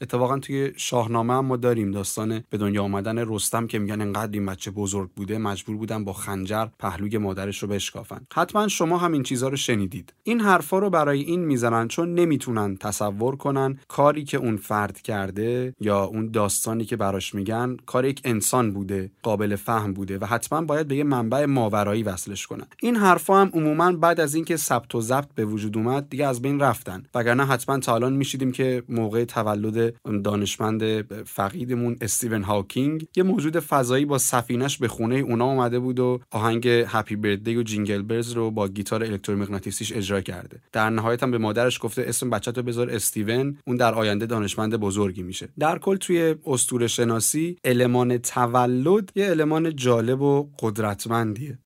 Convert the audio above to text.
اتفاقا توی شاهنامه هم ما داریم. داستان به دنیا آمدن رستم که میگن انقدر این بچه بزرگ بوده مجبور بودن با خنجر پهلوی مادرش رو بشکافن. حتما شما هم این چیزها رو شنیدید. این حرفا رو برای این می‌زنن چون نمی‌تونن تصور کنن کاری که اون فرد کرده یا اون داستانی که براش میگن کار یک انسان بوده قابل فهم بوده و حتما باید به یه منبع ماورایی وصلش کنن. این حرفا هم عموما بعد از اینکه ثبت و ضبط به وجود اومد دیگه از بین رفتن. وگرنه حتما تا الان میشیدیم که موقع تولد دانشمند فقیدمون استیون هاکینگ یه موجود فضایی با سفینش به خونه اونا اومده بود و آهنگ Happy Birthday و Jingle Bells رو با گیتار الکترومغناطیسیش اجرا کرده. در نهایت هم به مادرش گفته اسم بچه‌تو بذار استیون اون در آینده دانشمند بزرگی میشه. در کل توی اسطوره شناسی المان تولد یه المان جالب و قدرتمندیه.